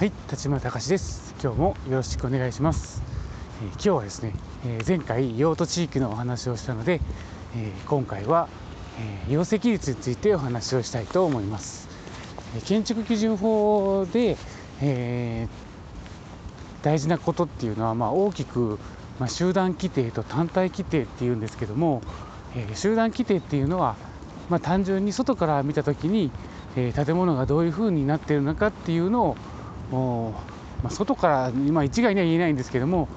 はい立花隆です。今日もよろしくお願いします、えー、今日はですね、えー、前回用途地域のお話をしたので、えー、今回は、え容積率についてお話をしたいと思います、え建築基準法で、え大事なことっていうのは、まあ、大きく、まあ、集団規定と単体規定っていうんですけども、え集団規定っていうのは、まあ、単純に外から見た時に、え建物がどういうふうになっているのかっていうのをまあ、外から今一概には言えないんですけども、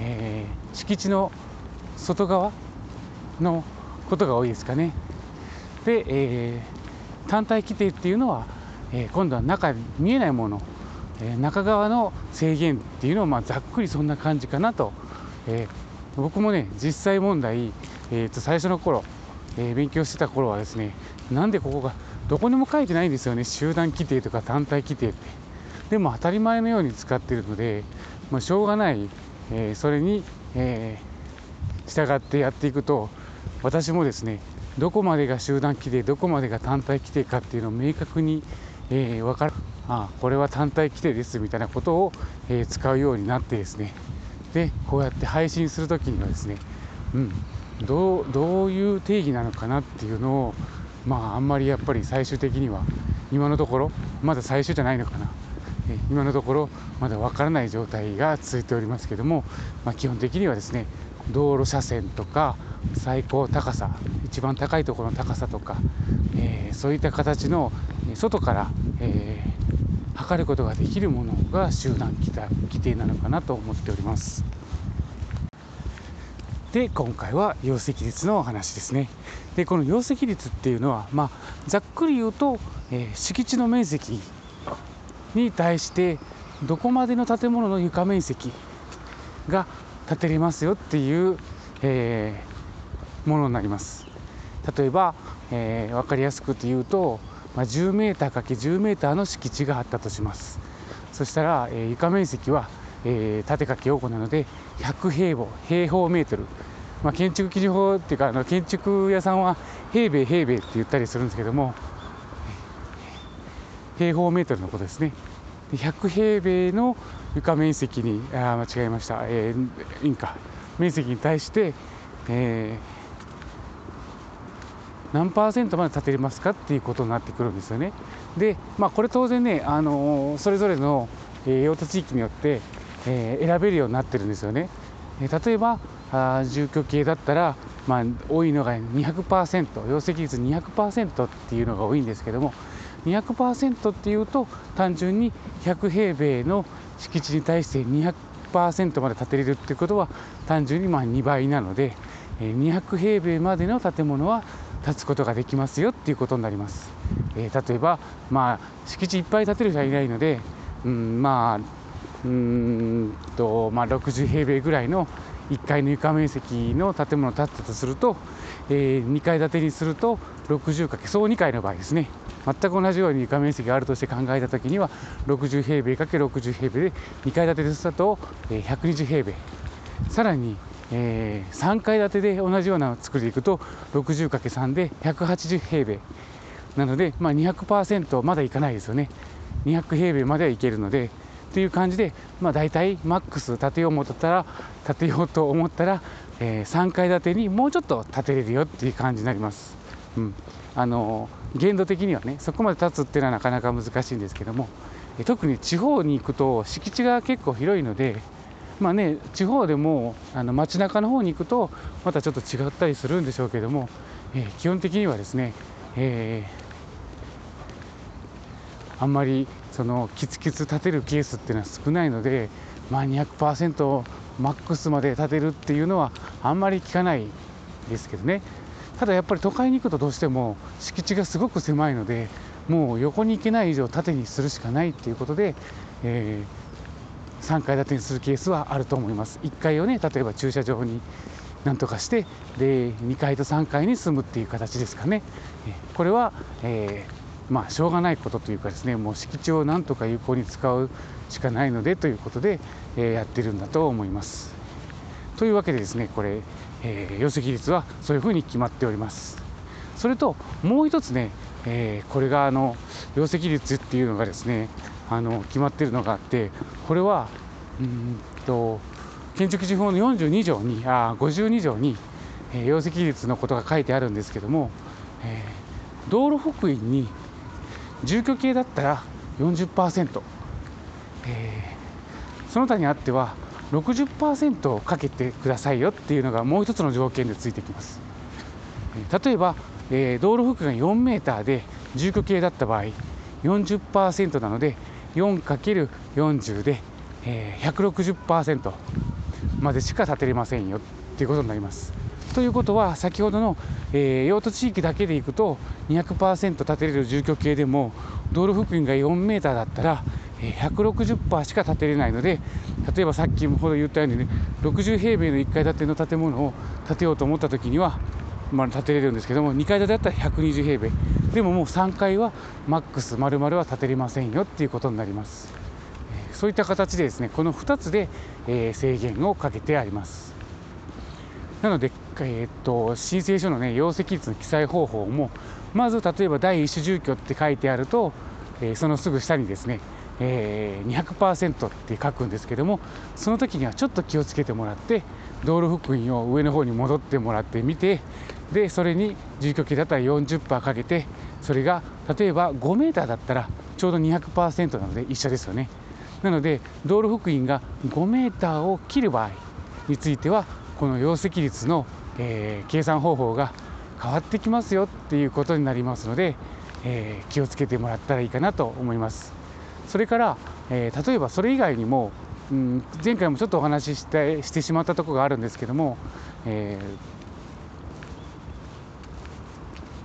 えー、敷地の外側のことが多いですかね。で、えー、単体規定っていうのは、えー、今度は中見えないもの、え中側の制限っていうのを、まあ、ざっくりそんな感じかなと、え僕もね実際問題、えー、と最初の頃、え勉強してた頃はですねなんでここがどこにも書いてないんですよね集団規定とか単体規定って。でも当たり前のように使っているので、まあ、しょうがない、えー、それに、えー、従ってやっていくと私もですねどこまでが集団規定どこまでが単体規定かっていうのを明確に、えー、分かるあこれは単体規定ですみたいなことを、えー、使うようになってですね。でこうやって配信する時にはですね、うん、どうどういう定義なのかなっていうのをまああんまりやっぱり最終的には今のところまだ最終じゃないのかな。今のところまだわからない状態が続いておりますけども、まあ、基本的にはですね道路車線とか最高高さ一番高いところの高さとか、えー、そういった形の外から、えー、測ることができるものが集団規定なのかなと思っております。で今回は容積率のお話ですね。でこの容積率っていうのは、まあ、ざっくり言うと、えー、敷地の面積に対してどこまでの建物の床面積が建てれますよっていう、えー、ものになります。例えば、えー、分かりやすく言うと、まあ、10 m ×10 m の敷地があったとします。そしたら、えー、床面積は、えー、縦かけ横なので100平方平方メートル。まあ、建築基準法っていうかあの建築屋さんは平米平米って言ったりするんですけども平方メートルのことですね。100平米の床面積に、あ間違えました、えー、インカ、面積に対して、えー、何パーセントまで建てれますかっていうことになってくるんですよね。で、まあ、これ当然ね、あのー、それぞれの、えー、用途地域によって、えー、選べるようになってるんですよね。えー、例えばあ住居系だったら、まあ、多いのが200%、容積率200%っていうのが多いんですけども、200%っていうと単純に100平米の敷地に対して200%まで建てれるっていうことは単純にまあ2倍なので200平米までの建物は建つことができますよっていうことになります、えー、例えばまあ敷地いっぱい建てる人はいないので、うん、まあうんと、まあ、60平米ぐらいの1階の床面積の建物を建てたとすると、えー、2階建てにすると60かけ総2階の場合ですね。全く同じように床面積があるとして考えたときには60平米かけ60平米で2階建てですと、120平米。さらに、えー、3階建てで同じような作りでいくと 60×3 で180平米。なので、まあ、200%まだいかないですよね。200平米まではいけるのでっていう感じで、まあ、大体マックス建てよう思ったら建てようと思ったら、えー、3階建てにもうちょっと建てれるよっていう感じになります。うん、あの限度的にはねそこまで建つっていうのはなかなか難しいんですけども特に地方に行くと敷地が結構広いのでまあね地方でもあの街中の方に行くとまたちょっと違ったりするんでしょうけども、えー、基本的にはですね、えー、あんまりそのキツキツ立てるケースっていうのは少ないので、まあ、200%マックスまで立てるっていうのはあんまり効かないですけどね。ただやっぱり都会に行くとどうしても敷地がすごく狭いのでもう横に行けない以上縦にするしかないっていうことで、えー、3階建てにするケースはあると思います。1階をね例えば駐車場になんとかしてで2階と3階に住むっていう形ですかね。これは、えーまあ、しょうがないことというかですねもう敷地をなんとか有効に使うしかないのでということで、えー、やってるんだと思います。というわけでですねこれ、えー、容積率はそういうふうに決まっております。それともう一つね、えー、これがあの容積率っていうのがですねあの決まってるのがあってこれはうんと建築基準法の42条にあ52条に、えー、容積率のことが書いてあるんですけども、えー、道路福音に住居系だったら40%、えー、その他にあっては60%をかけてくださいよっていうのがもう一つの条件でついてきます。例えば、えー、道路幅が4メーターで住居系だった場合40%なので 4×40 で、えー、160%までしか建てれませんよっていうことになります。ということは先ほどの、えー、用途地域だけでいくと200%建てれる住居系でも道路幅員が4メーターだったら160%しか建てれないので例えばさっきほど言ったようにね60平米の1階建ての建物を建てようと思った時には、まあ、建てれるんですけども2階建てだったら120平米。でももう3階はマックス丸々は建てれませんよっていうことになります。そういった形でですねこの2つで、え、制限をかけてあります。なので、え、っと申請書のね容積率の記載方法もまず例えば第一種住居って書いてあると、えー、そのすぐ下にですねえー、200%って書くんですけどもその時にはちょっと気をつけてもらって道路福音を上の方に戻ってもらってみてでそれに住居機だったら40%かけてそれが例えば5メーターだったらちょうど200%なので一緒ですよね。なので道路福音が5メーターを切る場合についてはこの容積率の、えー、計算方法が変わってきますよっていうことになりますので、えー、気をつけてもらったらいいかなと思います。それから、えー、例えばそれ以外にも、うん、前回もちょっとお話ししてしてしまったとこがあるんですけども、えー、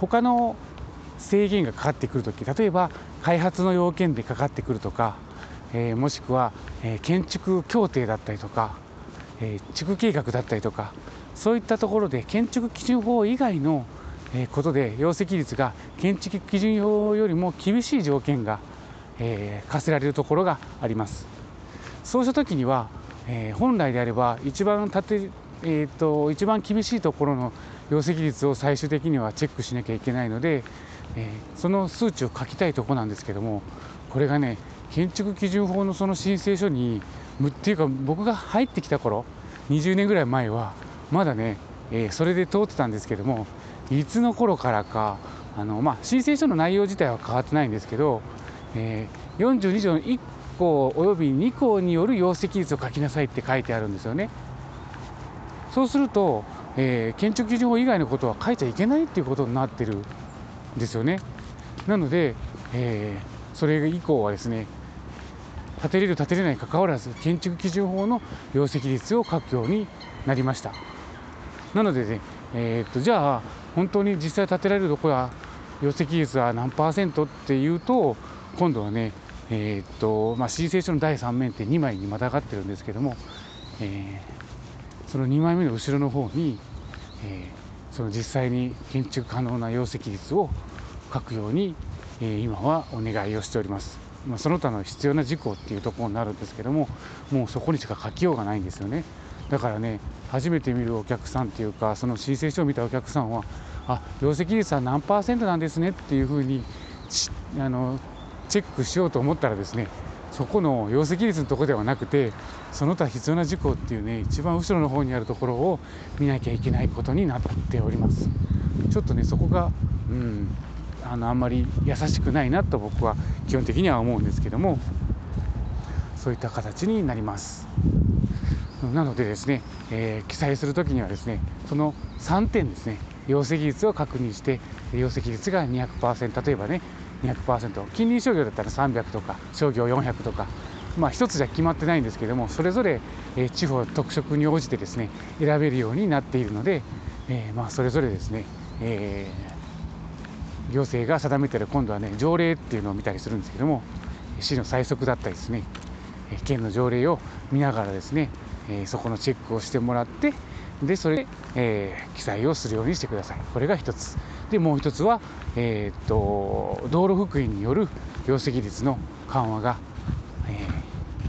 他の制限がかかってくるとき例えば開発の要件でかかってくるとか、えー、もしくは、えー、建築協定だったりとか、えー、地区計画だったりとかそういったところで建築基準法以外のことで容積率が建築基準法よりも厳しい条件がえ、課せられるところがあります。そうした時には、え、本来であれば一番て、えーと、一番厳しいところの容積率を最終的にはチェックしなきゃいけないので、えー、その数値を書きたいとこなんですけどもこれがね建築基準法のその申請書にっていうか僕が入ってきた頃20年ぐらい前はまだね、えー、それで通ってたんですけどもいつの頃からかあの、まあ、申請書の内容自体は変わってないんですけどえー、42条の1項および2項による容積率を書きなさいって書いてあるんですよね。そうすると、えー、建築基準法以外のことは書いちゃいけないっていうことになってるんですよね。なので、えー、それ以降はですね建てれる建てれないかかわらず建築基準法の容積率を書くようになりましたなのでね、えー、っとじゃあ本当に実際建てられるところは容積率は何パーセントっていうと今度はね、えー、っとまあ、申請書の第3面って2枚にまたがってるんですけども、えー、その2枚目の後ろの方に、えー、その実際に建築可能な容積率を書くように、え今はお願いをしております。ま、その他の必要な事項っていうところになるんですけどももうそこにしか書きようがないんですよねだからね初めて見るお客さんっていうかその申請書を見たお客さんはあ容積率は何パーセントなんですねっていうふうにあのチェックしようと思ったらですねそこの容積率のとこではなくてその他必要な事項っていうね一番後ろの方にあるところを見なきゃいけないことになっております。ちょっとねそこがうんあのあんまり優しくないなと僕は基本的には思うんですけどもそういった形になります。なのでですね、えー、記載するときにはですねその3点ですね容積率を確認して容積率が200%例えばね200%近隣商業だったら300とか商業400とかまあ一つじゃ決まってないんですけどもそれぞれ、え地方特色に応じてですね選べるようになっているので、えー、まあそれぞれですね、えー、行政が定めてる今度はね条例っていうのを見たりするんですけども市の最速だったりですね県の条例を見ながらですね、えそこのチェックをしてもらってでそれで、え、記載をするようにしてください。これが一つ。でもう一つは、え、っと道路福音による容積率の緩和が、え、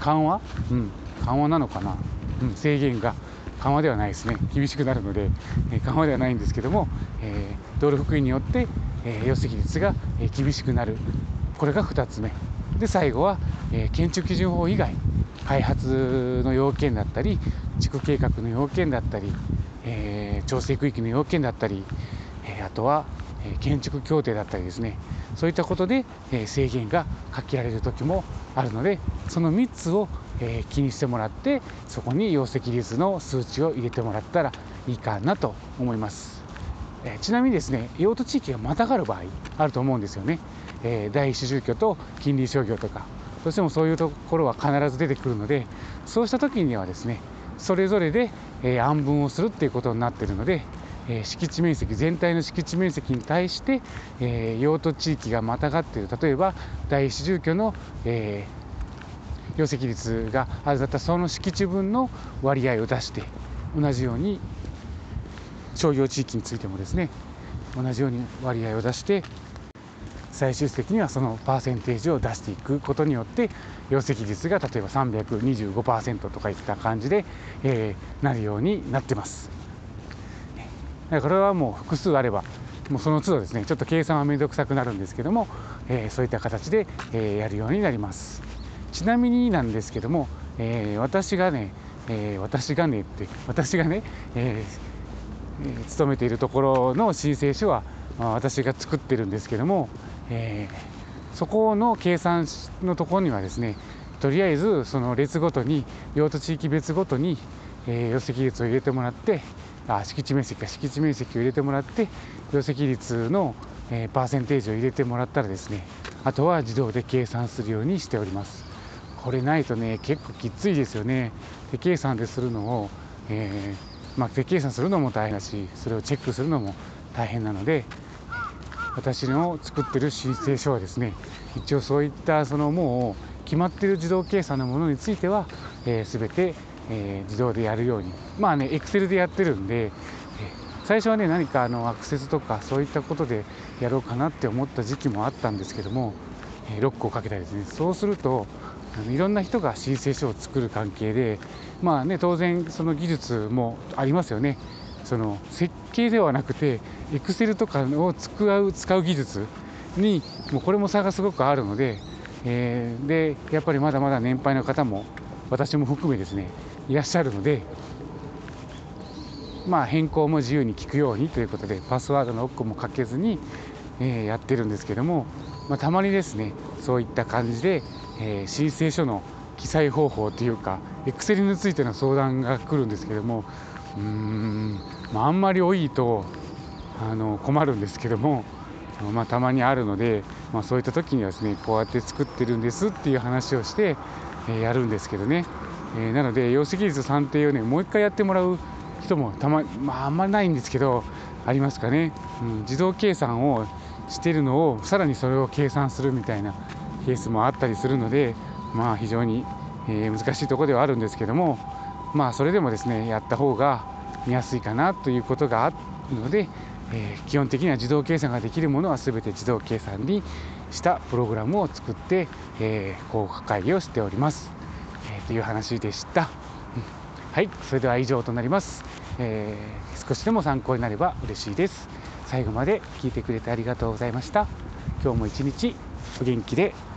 緩和？うん。緩和なのかな、うん、制限が緩和ではないですね。厳しくなるので、え、緩和ではないんですけども、え、道路福音によって、えー、容積率が、え、厳しくなる。これが2つ目。で最後は、え建築基準法以外開発の要件だったり地区計画の要件だったり、え、調整区域の要件だったり、え、あとは、え建築協定だったりですねそういったことで、え制限がかけられる時もあるのでその3つを、え気にしてもらってそこに容積率の数値を入れてもらったらいいかなと思います。えちなみにですね用途地域がまたがる場合あると思うんですよね、えー、第一住居と近隣商業とかどうしてもそういうところは必ず出てくるのでそうした時にはですねそれぞれで、えー、案分をするっていうことになってるので、えー、敷地面積全体の敷地面積に対して、え用途地域がまたがっている。例えば第一住居の、え容積率があるだったその敷地分の割合を出して同じように商業地域についてもですね同じように割合を出して最終的にはそのパーセンテージを出していくことによって容積率が例えば325%とかいった感じで、えー、なるようになってます。これはもう複数あればもうその都度ですねちょっと計算は面倒くさくなるんですけども、えー、そういった形で、えー、やるようになりますちなみになんですけども、えー、私がね、え私がねって私がね、え、勤めているところの申請書は私が作ってるんですけども、えー、そこの計算のところにはですねとりあえずその列ごとに用途地域別ごとに、えー、容積率を入れてもらってあ敷地面積か敷地面積を入れてもらって容積率の、えー、パーセンテージを入れてもらったらですねあとは自動で計算するようにしております。これないとね結構きついですよね。手計算でするのを、えー、まあ、手計算するのも大変だしそれをチェックするのも大変なので私の作ってる申請書はですね一応そういったそのもう決まってる自動計算のものについては、えー、全て、えー、自動でやるようにまあねエクセルでやってるんで、えー、最初はね何かあのアクセスとかそういったことでやろうかなって思った時期もあったんですけども、えロックをかけたりですね。そうするとあのいろんな人が申請書を作る関係でまあね当然その技術もありますよね。その設計ではなくてエクセルとかを使う使う技術にもうこれも差がすごくあるので、えー、でやっぱりまだまだ年配の方も私も含めですねいらっしゃるのでまあ変更も自由に聞くようにということでパスワードのロックもかけずに、えー、やってるんですけども、まあ、たまにですねそういった感じで、えー、申請書の記載方法というかエクセルについての相談が来るんですけどもうん、まあ、あんまり多いとあの困るんですけども、まあ、たまにあるので、まあ、そういった時にはですねこうやって作ってるんですっていう話をして、えー、やるんですけどね、えー、なので容積率算定をねもう一回やってもらう人もたま、まあ、あんまりないんですけどありますかね、うん、自動計算をしてるのをさらにそれを計算するみたいなケースもあったりするのでまあ非常に、えー、難しいとこではあるんですけどもまあそれでもですねやった方が見やすいかなということがあるので、えー、基本的には自動計算ができるものは全て自動計算にしたプログラムを作って、えー、効果会議をしております、えー、という話でした、うん。はい。それでは以上となります、えー、少しでも参考になれば嬉しいです。最後まで聞いてくれてありがとうございました。今日も一日お元気で。